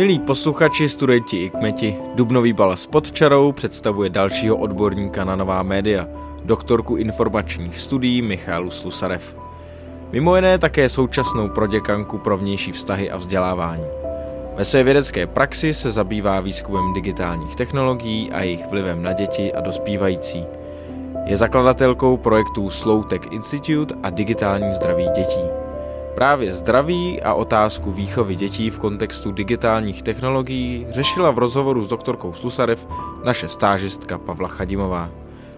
Milí posluchači, studenti i kmeti, Dubnový balas pod čarou představuje dalšího odborníka na nová média, doktorku informačních studií Michálu Slusarev. Mimo jiné také současnou proděkanku pro vnější vztahy a vzdělávání. Ve své vědecké praxi se zabývá výzkumem digitálních technologií a jejich vlivem na děti a dospívající. Je zakladatelkou projektů Slow Tech Institute a digitální zdraví dětí. Právě zdraví a otázku výchovy dětí v kontextu digitálních technologií řešila v rozhovoru s doktorkou Slusarev naše stážistka Pavla Chadimová.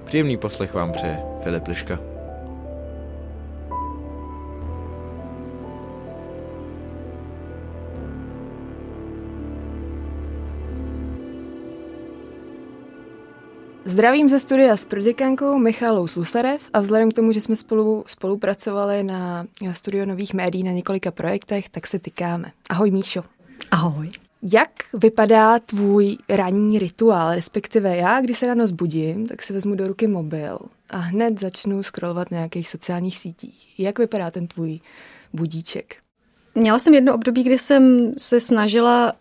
Příjemný poslech vám přeje Filip Liška. Zdravím ze studia s proděkankou Michalou Slusarev a vzhledem k tomu, že jsme spolu spolupracovali na studio nových médií na několika projektech, tak se tykáme. Ahoj Míšo. Ahoj. Jak vypadá tvůj ranní rituál, respektive já, když se ráno zbudím, tak si vezmu do ruky mobil a hned začnu scrollovat na nějakých sociálních sítích. Jak vypadá ten tvůj budíček? Měla jsem jedno období, kdy jsem se snažila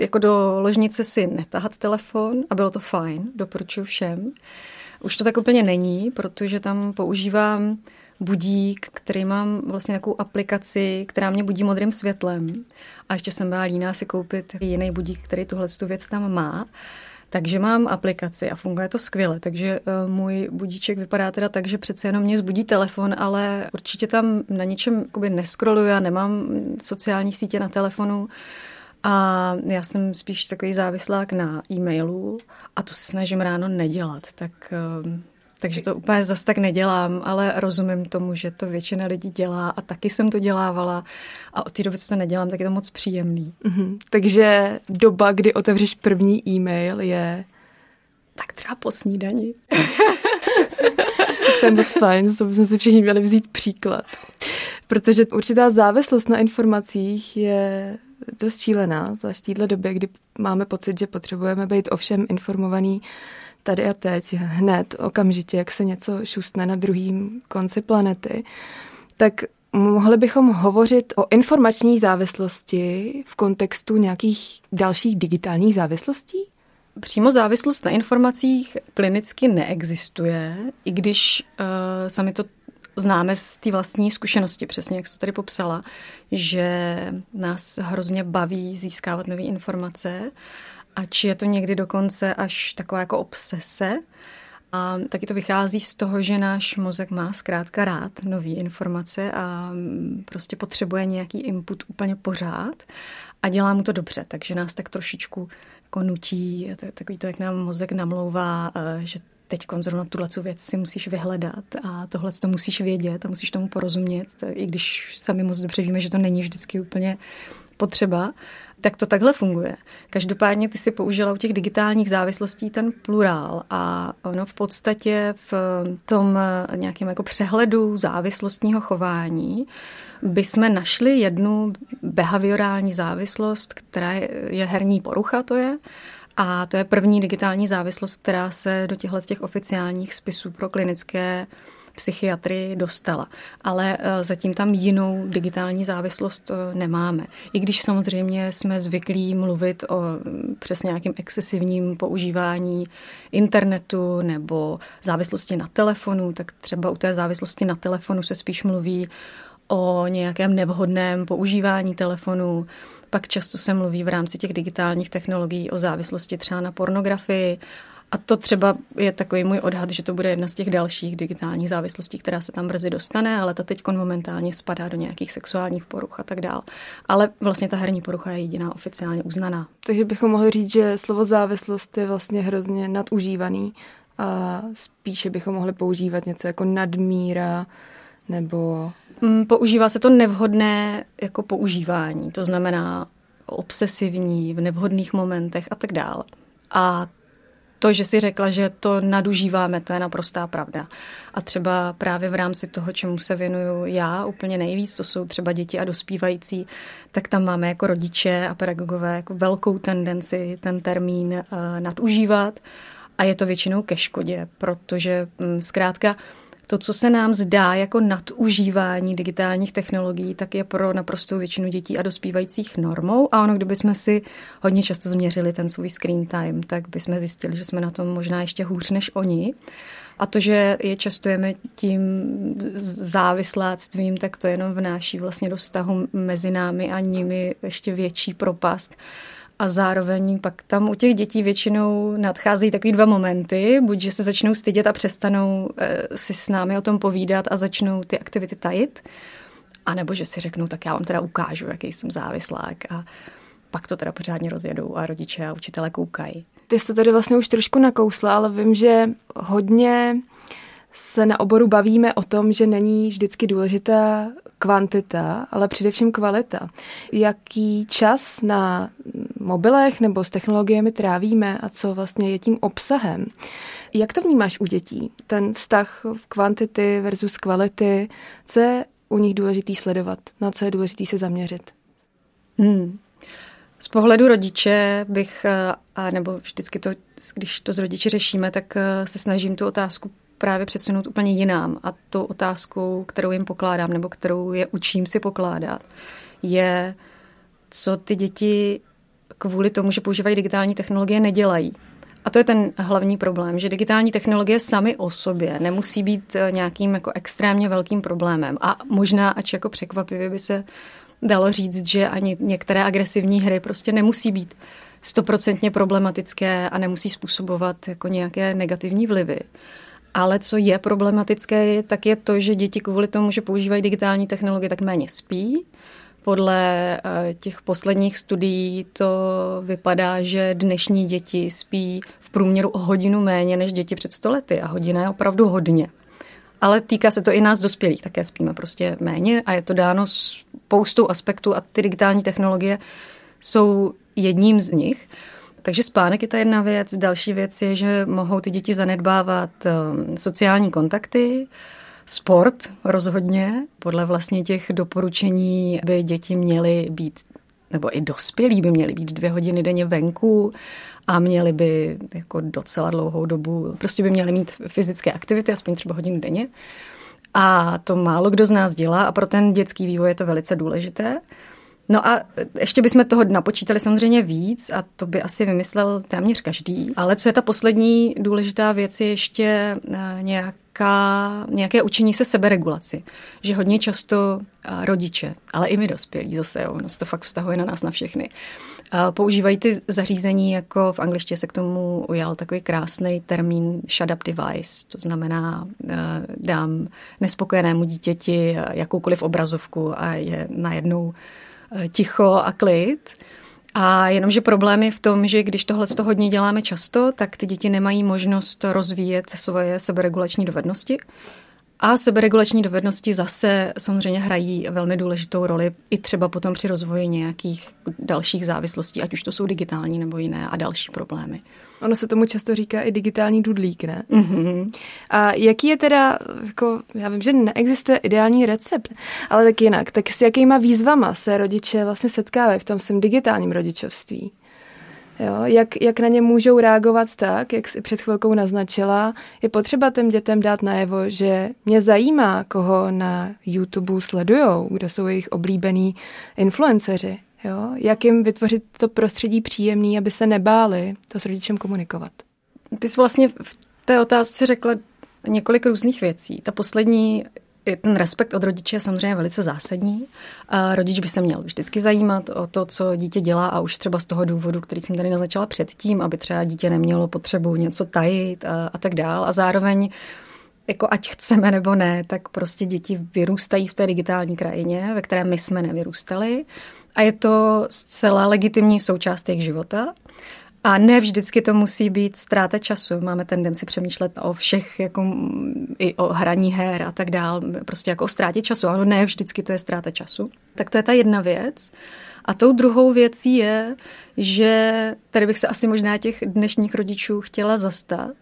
jako do ložnice si netahat telefon a bylo to fajn, doporučuji všem. Už to tak úplně není, protože tam používám budík, který mám vlastně takovou aplikaci, která mě budí modrým světlem. A ještě jsem byla líná si koupit jiný budík, který tuhle tu věc tam má. Takže mám aplikaci a funguje to skvěle. Takže uh, můj budíček vypadá teda tak, že přece jenom mě zbudí telefon, ale určitě tam na ničem neskroluju, já nemám sociální sítě na telefonu. A já jsem spíš takový závislák na e-mailu a to se snažím ráno nedělat. Tak uh, takže to úplně zas tak nedělám, ale rozumím tomu, že to většina lidí dělá a taky jsem to dělávala a od té doby, co to nedělám, tak je to moc příjemný. Mm-hmm. Takže doba, kdy otevřeš první e-mail je... Tak třeba po snídani. to je moc fajn, to bychom si všichni měli vzít příklad. Protože určitá závislost na informacích je dost šílená, zvlášť v této době, kdy máme pocit, že potřebujeme být ovšem informovaný tady a teď, hned, okamžitě, jak se něco šustne na druhém konci planety, tak mohli bychom hovořit o informační závislosti v kontextu nějakých dalších digitálních závislostí? Přímo závislost na informacích klinicky neexistuje, i když uh, sami to známe z té vlastní zkušenosti, přesně jak jsi to tady popsala, že nás hrozně baví získávat nové informace a či je to někdy dokonce až taková jako obsese. A taky to vychází z toho, že náš mozek má zkrátka rád nové informace a prostě potřebuje nějaký input úplně pořád a dělá mu to dobře, takže nás tak trošičku jako nutí, takový to, jak nám mozek namlouvá, eh, že teď zrovna tuhle věc si musíš vyhledat a tohle to musíš vědět a musíš tomu porozumět, i když sami moc dobře víme, že to není vždycky úplně potřeba, tak to takhle funguje. Každopádně ty si použila u těch digitálních závislostí ten plurál a ono v podstatě v tom nějakém jako přehledu závislostního chování by jsme našli jednu behaviorální závislost, která je herní porucha, to je, a to je první digitální závislost, která se do těchto těch oficiálních spisů pro klinické psychiatrii dostala. Ale eh, zatím tam jinou digitální závislost eh, nemáme. I když samozřejmě jsme zvyklí mluvit o mm, přes nějakým excesivním používání internetu nebo závislosti na telefonu, tak třeba u té závislosti na telefonu se spíš mluví o nějakém nevhodném používání telefonu. Pak často se mluví v rámci těch digitálních technologií o závislosti třeba na pornografii a to třeba je takový můj odhad, že to bude jedna z těch dalších digitálních závislostí, která se tam brzy dostane, ale ta teď momentálně spadá do nějakých sexuálních poruch a tak dál. Ale vlastně ta herní porucha je jediná oficiálně uznaná. Takže bychom mohli říct, že slovo závislost je vlastně hrozně nadužívaný a spíše bychom mohli používat něco jako nadmíra nebo... Mm, používá se to nevhodné jako používání, to znamená obsesivní v nevhodných momentech a tak dále. A to, že si řekla, že to nadužíváme, to je naprostá pravda. A třeba právě v rámci toho, čemu se věnuju já úplně nejvíc, to jsou třeba děti a dospívající, tak tam máme jako rodiče a pedagogové jako velkou tendenci ten termín uh, nadužívat a je to většinou ke škodě, protože um, zkrátka to, co se nám zdá jako nadužívání digitálních technologií, tak je pro naprostou většinu dětí a dospívajících normou. A ono, kdybychom si hodně často změřili ten svůj screen time, tak bychom zjistili, že jsme na tom možná ještě hůř než oni. A to, že je častujeme tím závisláctvím, tak to jenom vnáší vlastně do vztahu mezi námi a nimi ještě větší propast. A zároveň pak tam u těch dětí většinou nadcházejí takový dva momenty, buď že se začnou stydět a přestanou e, si s námi o tom povídat a začnou ty aktivity tajit, anebo že si řeknou, tak já vám teda ukážu, jaký jsem závislák a pak to teda pořádně rozjedou a rodiče a učitele koukají. Ty jsi to tady vlastně už trošku nakousla, ale vím, že hodně se na oboru bavíme o tom, že není vždycky důležitá kvantita, ale především kvalita. Jaký čas na mobilech nebo s technologiemi trávíme a co vlastně je tím obsahem. Jak to vnímáš u dětí? Ten vztah kvantity versus kvality, co je u nich důležitý sledovat? Na co je důležitý se zaměřit? Hmm. Z pohledu rodiče bych, eh, a nebo vždycky to, když to s rodiči řešíme, tak eh, se snažím tu otázku právě přesunout úplně jinám. A tou otázkou, kterou jim pokládám, nebo kterou je učím si pokládat, je, co ty děti kvůli tomu, že používají digitální technologie, nedělají. A to je ten hlavní problém, že digitální technologie sami o sobě nemusí být eh, nějakým jako extrémně velkým problémem. A možná, ač jako překvapivě by se dalo říct, že ani některé agresivní hry prostě nemusí být stoprocentně problematické a nemusí způsobovat jako nějaké negativní vlivy. Ale co je problematické, tak je to, že děti kvůli tomu, že používají digitální technologie, tak méně spí. Podle eh, těch posledních studií to vypadá, že dnešní děti spí v průměru o hodinu méně než děti před stolety a hodina je opravdu hodně. Ale týká se to i nás dospělých, také spíme prostě méně a je to dáno spoustou aspektů a ty digitální technologie jsou jedním z nich. Takže spánek je ta jedna věc. Další věc je, že mohou ty děti zanedbávat um, sociální kontakty, sport rozhodně. Podle vlastně těch doporučení by děti měly být nebo i dospělí by měli být dvě hodiny denně venku a měli by jako docela dlouhou dobu, prostě by měli mít fyzické aktivity, aspoň třeba hodinu denně. A to málo kdo z nás dělá a pro ten dětský vývoj je to velice důležité. No a ještě bychom toho napočítali samozřejmě víc a to by asi vymyslel téměř každý. Ale co je ta poslední důležitá věc, je ještě eh, nějaká, nějaké učení se seberegulaci. Že hodně často eh, rodiče, ale i my dospělí zase, ono se to fakt vztahuje na nás na všechny, používají ty zařízení, jako v angličtině se k tomu ujal takový krásný termín shut up device, to znamená eh, dám nespokojenému dítěti jakoukoliv obrazovku a je najednou Eh, ticho a klid. A jenomže problém je v tom, že když tohle to hodně děláme často, tak ty děti nemají možnost rozvíjet svoje seberegulační dovednosti. A seberegulační dovednosti zase samozřejmě hrají velmi důležitou roli i třeba potom při rozvoji nějakých dalších závislostí, ať už to jsou digitální nebo jiné a další problémy. Ono se tomu často říká i digitální dudlík, ne? Mm-hmm. A jaký je teda, jako, já vím, že neexistuje ideální recept, ale tak jinak, tak s jakýma výzvama se rodiče vlastně setkávají v tom svém digitálním rodičovství? Jo, jak, jak na ně můžou reagovat tak, jak si před chvilkou naznačila, je potřeba těm dětem dát najevo, že mě zajímá, koho na YouTube sledujou, kdo jsou jejich oblíbení influenceři. Jo? Jak jim vytvořit to prostředí příjemný, aby se nebáli to s rodičem komunikovat? Ty jsi vlastně v té otázce řekla několik různých věcí. Ta poslední ten respekt od rodiče je samozřejmě velice zásadní. A rodič by se měl vždycky zajímat o to, co dítě dělá a už třeba z toho důvodu, který jsem tady naznačila předtím, aby třeba dítě nemělo potřebu něco tajit a, a tak dál. A zároveň jako ať chceme nebo ne, tak prostě děti vyrůstají v té digitální krajině, ve které my jsme nevyrůstali a je to zcela legitimní součást jejich života. A ne vždycky to musí být ztráta času. Máme tendenci přemýšlet o všech, jako i o hraní her a tak dál, prostě jako o ztrátě času. Ano, ne vždycky to je ztráta času. Tak to je ta jedna věc. A tou druhou věcí je, že tady bych se asi možná těch dnešních rodičů chtěla zastat,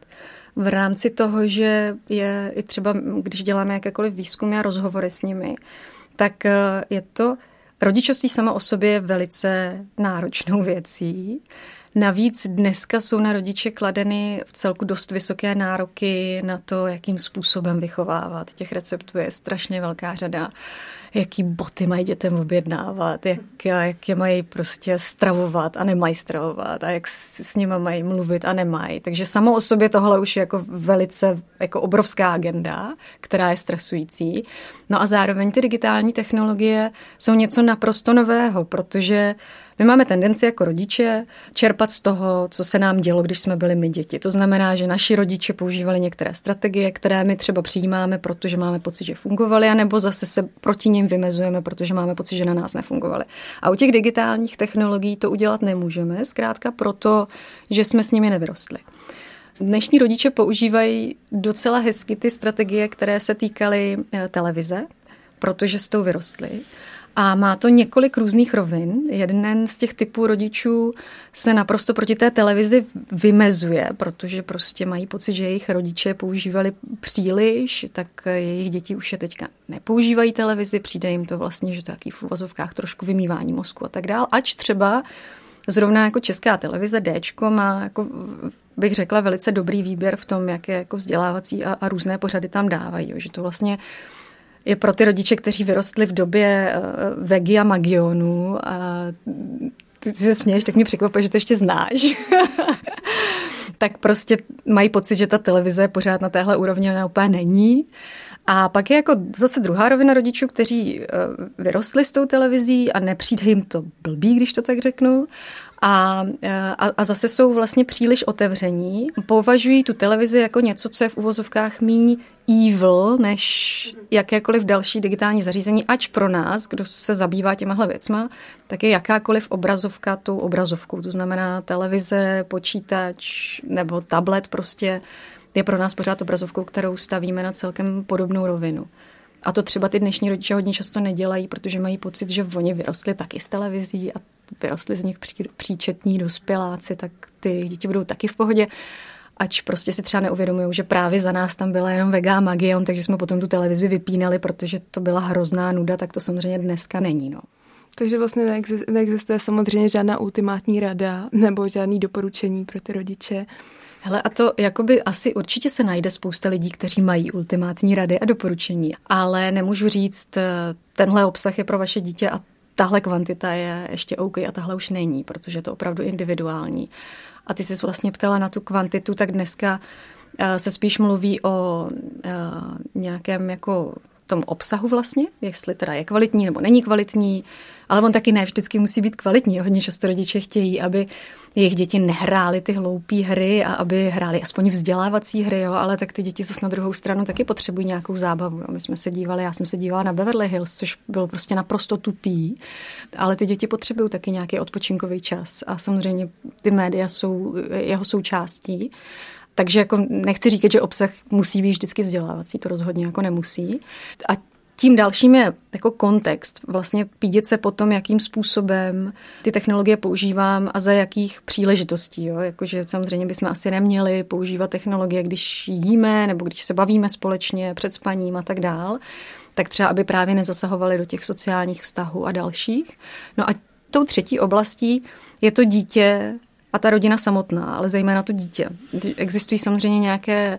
v rámci toho, že je i třeba, když děláme jakékoliv výzkumy a rozhovory s nimi, tak eh, je to Rodičovství sama o sobě je velice náročnou věcí. Navíc dneska jsou na rodiče kladeny v celku dost vysoké nároky na to, jakým způsobem vychovávat. Těch receptů je strašně velká řada jaký boty mají dětem objednávat, jak, jak je mají prostě stravovat a nemají stravovat a jak s, s nimi mají mluvit a nemají. Takže samo o sobě tohle už je jako velice jako obrovská agenda, která je stresující. No a zároveň ty digitální technologie jsou něco naprosto nového, protože my máme tendenci jako rodiče čerpat z toho, co se nám dělo, když jsme byli my děti. To znamená, že naši rodiče používali některé strategie, které my třeba přijímáme, protože máme pocit, že fungovaly, anebo zase se proti nim vymezujeme, protože máme pocit, že na nás nefungovaly. A u těch digitálních technologií to udělat nemůžeme, zkrátka proto, že jsme s nimi nevyrostli. Dnešní rodiče používají docela hezky ty strategie, které se týkaly eh, televize, protože s tou vyrostly. A má to několik různých rovin. Jeden z těch typů rodičů se naprosto proti té televizi vymezuje, protože prostě mají pocit, že jejich rodiče používali příliš, tak jejich děti už je teďka nepoužívají televizi, přijde jim to vlastně, že to jaký v uvozovkách trošku vymývání mozku a tak dál. Ač třeba Zrovna jako česká televize D má, jako, bych řekla, velice dobrý výběr v tom, jaké jako vzdělávací a, a různé pořady tam dávají. Jo. Že to vlastně je pro ty rodiče, kteří vyrostli v době uh, Vegi a Magionu a ty se směješ, tak mě překvapuje, že to ještě znáš. tak prostě mají pocit, že ta televize pořád na téhle úrovni, ona úplně není. A pak je jako zase druhá rovina rodičů, kteří uh, vyrostli s tou televizí a nepřijde jim to blbý, když to tak řeknu. A, a, a zase jsou vlastně příliš otevření. Považují tu televizi jako něco, co je v uvozovkách míň evil, než jakékoliv další digitální zařízení, ač pro nás, kdo se zabývá těmahle věcma, tak je jakákoliv obrazovka tou obrazovkou. To znamená televize, počítač nebo tablet prostě je pro nás pořád obrazovkou, kterou stavíme na celkem podobnou rovinu. A to třeba ty dnešní rodiče hodně často nedělají, protože mají pocit, že oni vyrostli taky z televizí a vyrostli z nich pří, příčetní dospěláci, tak ty děti budou taky v pohodě. Ač prostě si třeba neuvědomují, že právě za nás tam byla jenom Vega Magion, takže jsme potom tu televizi vypínali, protože to byla hrozná nuda, tak to samozřejmě dneska není. No. Takže vlastně neexistuje samozřejmě žádná ultimátní rada nebo žádný doporučení pro ty rodiče. Hele, a to jakoby asi určitě se najde spousta lidí, kteří mají ultimátní rady a doporučení, ale nemůžu říct, eh, tenhle obsah je pro vaše dítě a tahle kvantita je ještě OK a tahle už není, protože je to opravdu individuální. A ty jsi vlastně ptala na tu kvantitu, tak dneska eh, se spíš mluví o eh, nějakém jako tom obsahu vlastně, jestli teda je kvalitní nebo není kvalitní, ale on taky ne vždycky musí být kvalitní. Hodně často rodiče chtějí, aby jejich děti nehrály ty hloupé hry a aby hrály aspoň vzdělávací hry, jo, ale tak ty děti zase na druhou stranu taky potřebují nějakou zábavu. Jo. My jsme se dívali, já jsem se dívala na Beverly Hills, což bylo prostě naprosto tupý, ale ty děti potřebují taky nějaký odpočinkový čas a samozřejmě ty média jsou jeho součástí. Takže jako nechci říkat, že obsah musí být vždycky vzdělávací, to rozhodně jako nemusí. A tím dalším je jako kontext, vlastně pídět se potom, jakým způsobem ty technologie používám a za jakých příležitostí. Jo? Jakože samozřejmě bychom asi neměli používat technologie, když jíme nebo když se bavíme společně před spaním a tak dál, tak třeba, aby právě nezasahovali do těch sociálních vztahů a dalších. No a tou třetí oblastí je to dítě a ta rodina samotná, ale zejména to dítě. Existují samozřejmě nějaké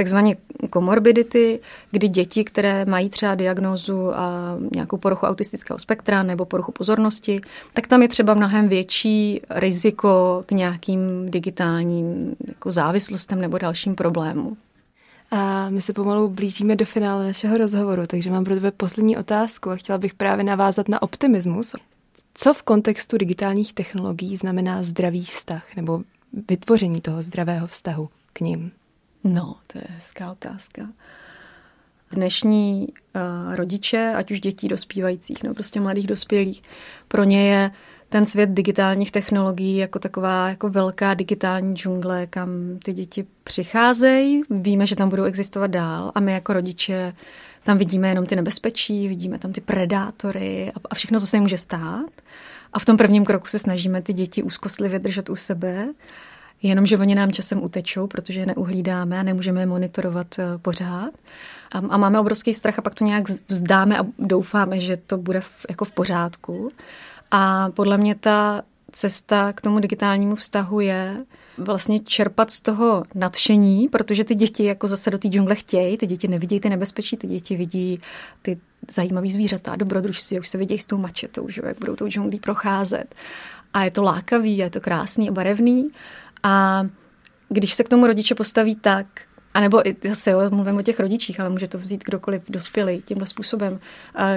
takzvané komorbidity, kdy děti, které mají třeba diagnózu a nějakou poruchu autistického spektra nebo poruchu pozornosti, tak tam je třeba mnohem větší riziko k nějakým digitálním jako závislostem nebo dalším problémům. A my se pomalu blížíme do finále našeho rozhovoru, takže mám pro tebe poslední otázku a chtěla bych právě navázat na optimismus. Co v kontextu digitálních technologií znamená zdravý vztah nebo vytvoření toho zdravého vztahu k ním? No, to je hezká otázka. Dnešní uh, rodiče, ať už dětí dospívajících nebo prostě mladých dospělých, pro ně je ten svět digitálních technologií jako taková jako velká digitální džungle, kam ty děti přicházejí. Víme, že tam budou existovat dál a my jako rodiče tam vidíme jenom ty nebezpečí, vidíme tam ty predátory a, a všechno, co se jim může stát. A v tom prvním kroku se snažíme ty děti úzkostlivě držet u sebe Jenomže oni nám časem utečou, protože je neuhlídáme a nemůžeme je monitorovat eh, pořád. A, a máme obrovský strach a pak to nějak vzdáme a doufáme, že to bude v, jako v pořádku. A podle mě ta cesta k tomu digitálnímu vztahu je vlastně čerpat z toho nadšení, protože ty děti jako zase do té džungle chtějí, ty děti nevidí ty nebezpečí, ty děti vidí ty zajímavý zvířata, dobrodružství, už se vidějí s tou mačetou, že jak budou tou džunglí procházet. A je to lákavý, je to krásný a barevný. A když se k tomu rodiče postaví tak, a nebo i zase, jo, mluvím o těch rodičích, ale může to vzít kdokoliv dospělý tímhle způsobem.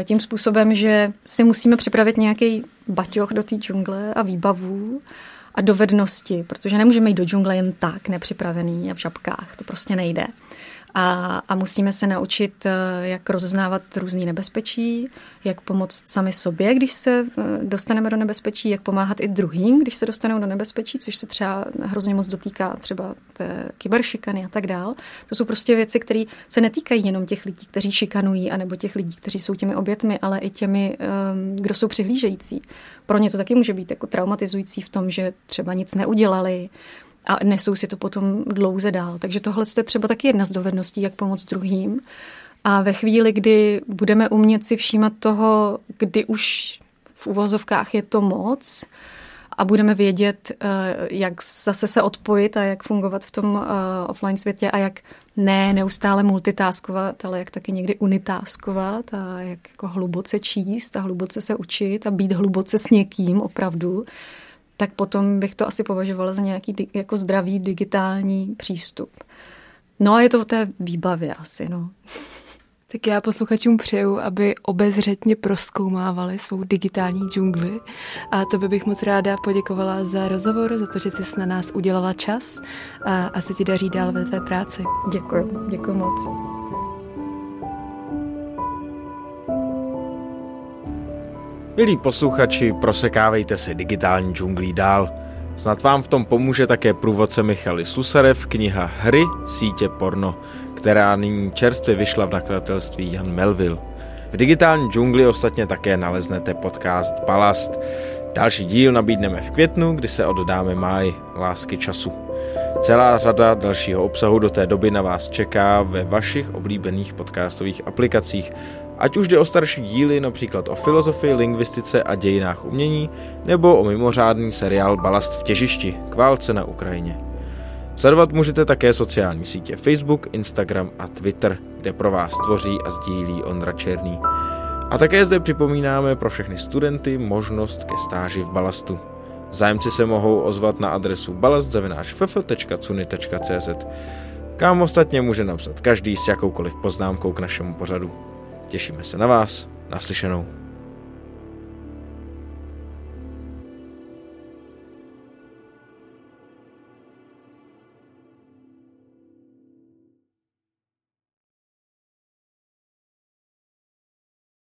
Tím způsobem, že si musíme připravit nějaký baťoch do té džungle a výbavu a dovednosti, protože nemůžeme jít do džungle jen tak, nepřipravený a v žabkách. To prostě nejde a, a musíme se naučit, eh, jak rozeznávat různý nebezpečí, jak pomoct sami sobě, když se eh, dostaneme do nebezpečí, jak pomáhat i druhým, když se dostanou do nebezpečí, což se třeba hrozně moc dotýká třeba té kyberšikany a tak dál. To jsou prostě věci, které se netýkají jenom těch lidí, kteří šikanují, anebo těch lidí, kteří jsou těmi obětmi, ale i těmi, ehm, kdo jsou přihlížející. Pro ně to taky může být jako traumatizující v tom, že třeba nic neudělali, a nesou si to potom dlouze dál. Takže tohle je třeba taky jedna z dovedností, jak pomoct druhým. A ve chvíli, kdy budeme umět si všímat toho, kdy už v uvozovkách je to moc a budeme vědět, eh, jak zase se odpojit a jak fungovat v tom eh, offline světě a jak ne neustále multitaskovat, ale jak taky někdy unitáskovat a jak jako hluboce číst a hluboce se učit a být hluboce s někým opravdu, tak potom bych to asi považovala za nějaký jako zdravý digitální přístup. No a je to v té výbavě asi, no. Tak já posluchačům přeju, aby obezřetně proskoumávali svou digitální džungli a to by bych moc ráda poděkovala za rozhovor, za to, že jsi na nás udělala čas a, a se ti daří dál ve tvé práci. Děkuji, děkuji moc. Milí posluchači, prosekávejte se digitální džunglí dál. Snad vám v tom pomůže také průvodce Michaly Susarev kniha Hry sítě porno, která nyní čerstvě vyšla v nakladatelství Jan Melville. V digitální džungli ostatně také naleznete podcast Balast. Další díl nabídneme v květnu, kdy se oddáme máj lásky času. Celá řada dalšího obsahu do té doby na vás čeká ve vašich oblíbených podcastových aplikacích Ať už jde o starší díly, například o filozofii, lingvistice a dějinách umění, nebo o mimořádný seriál Balast v těžišti k válce na Ukrajině. Sledovat můžete také sociální sítě Facebook, Instagram a Twitter, kde pro vás tvoří a sdílí Ondra Černý. A také zde připomínáme pro všechny studenty možnost ke stáži v Balastu. Zájemci se mohou ozvat na adresu balast.ff.cuny.cz kam ostatně může napsat každý s jakoukoliv poznámkou k našemu pořadu. Těšíme se na vás, naslyšenou.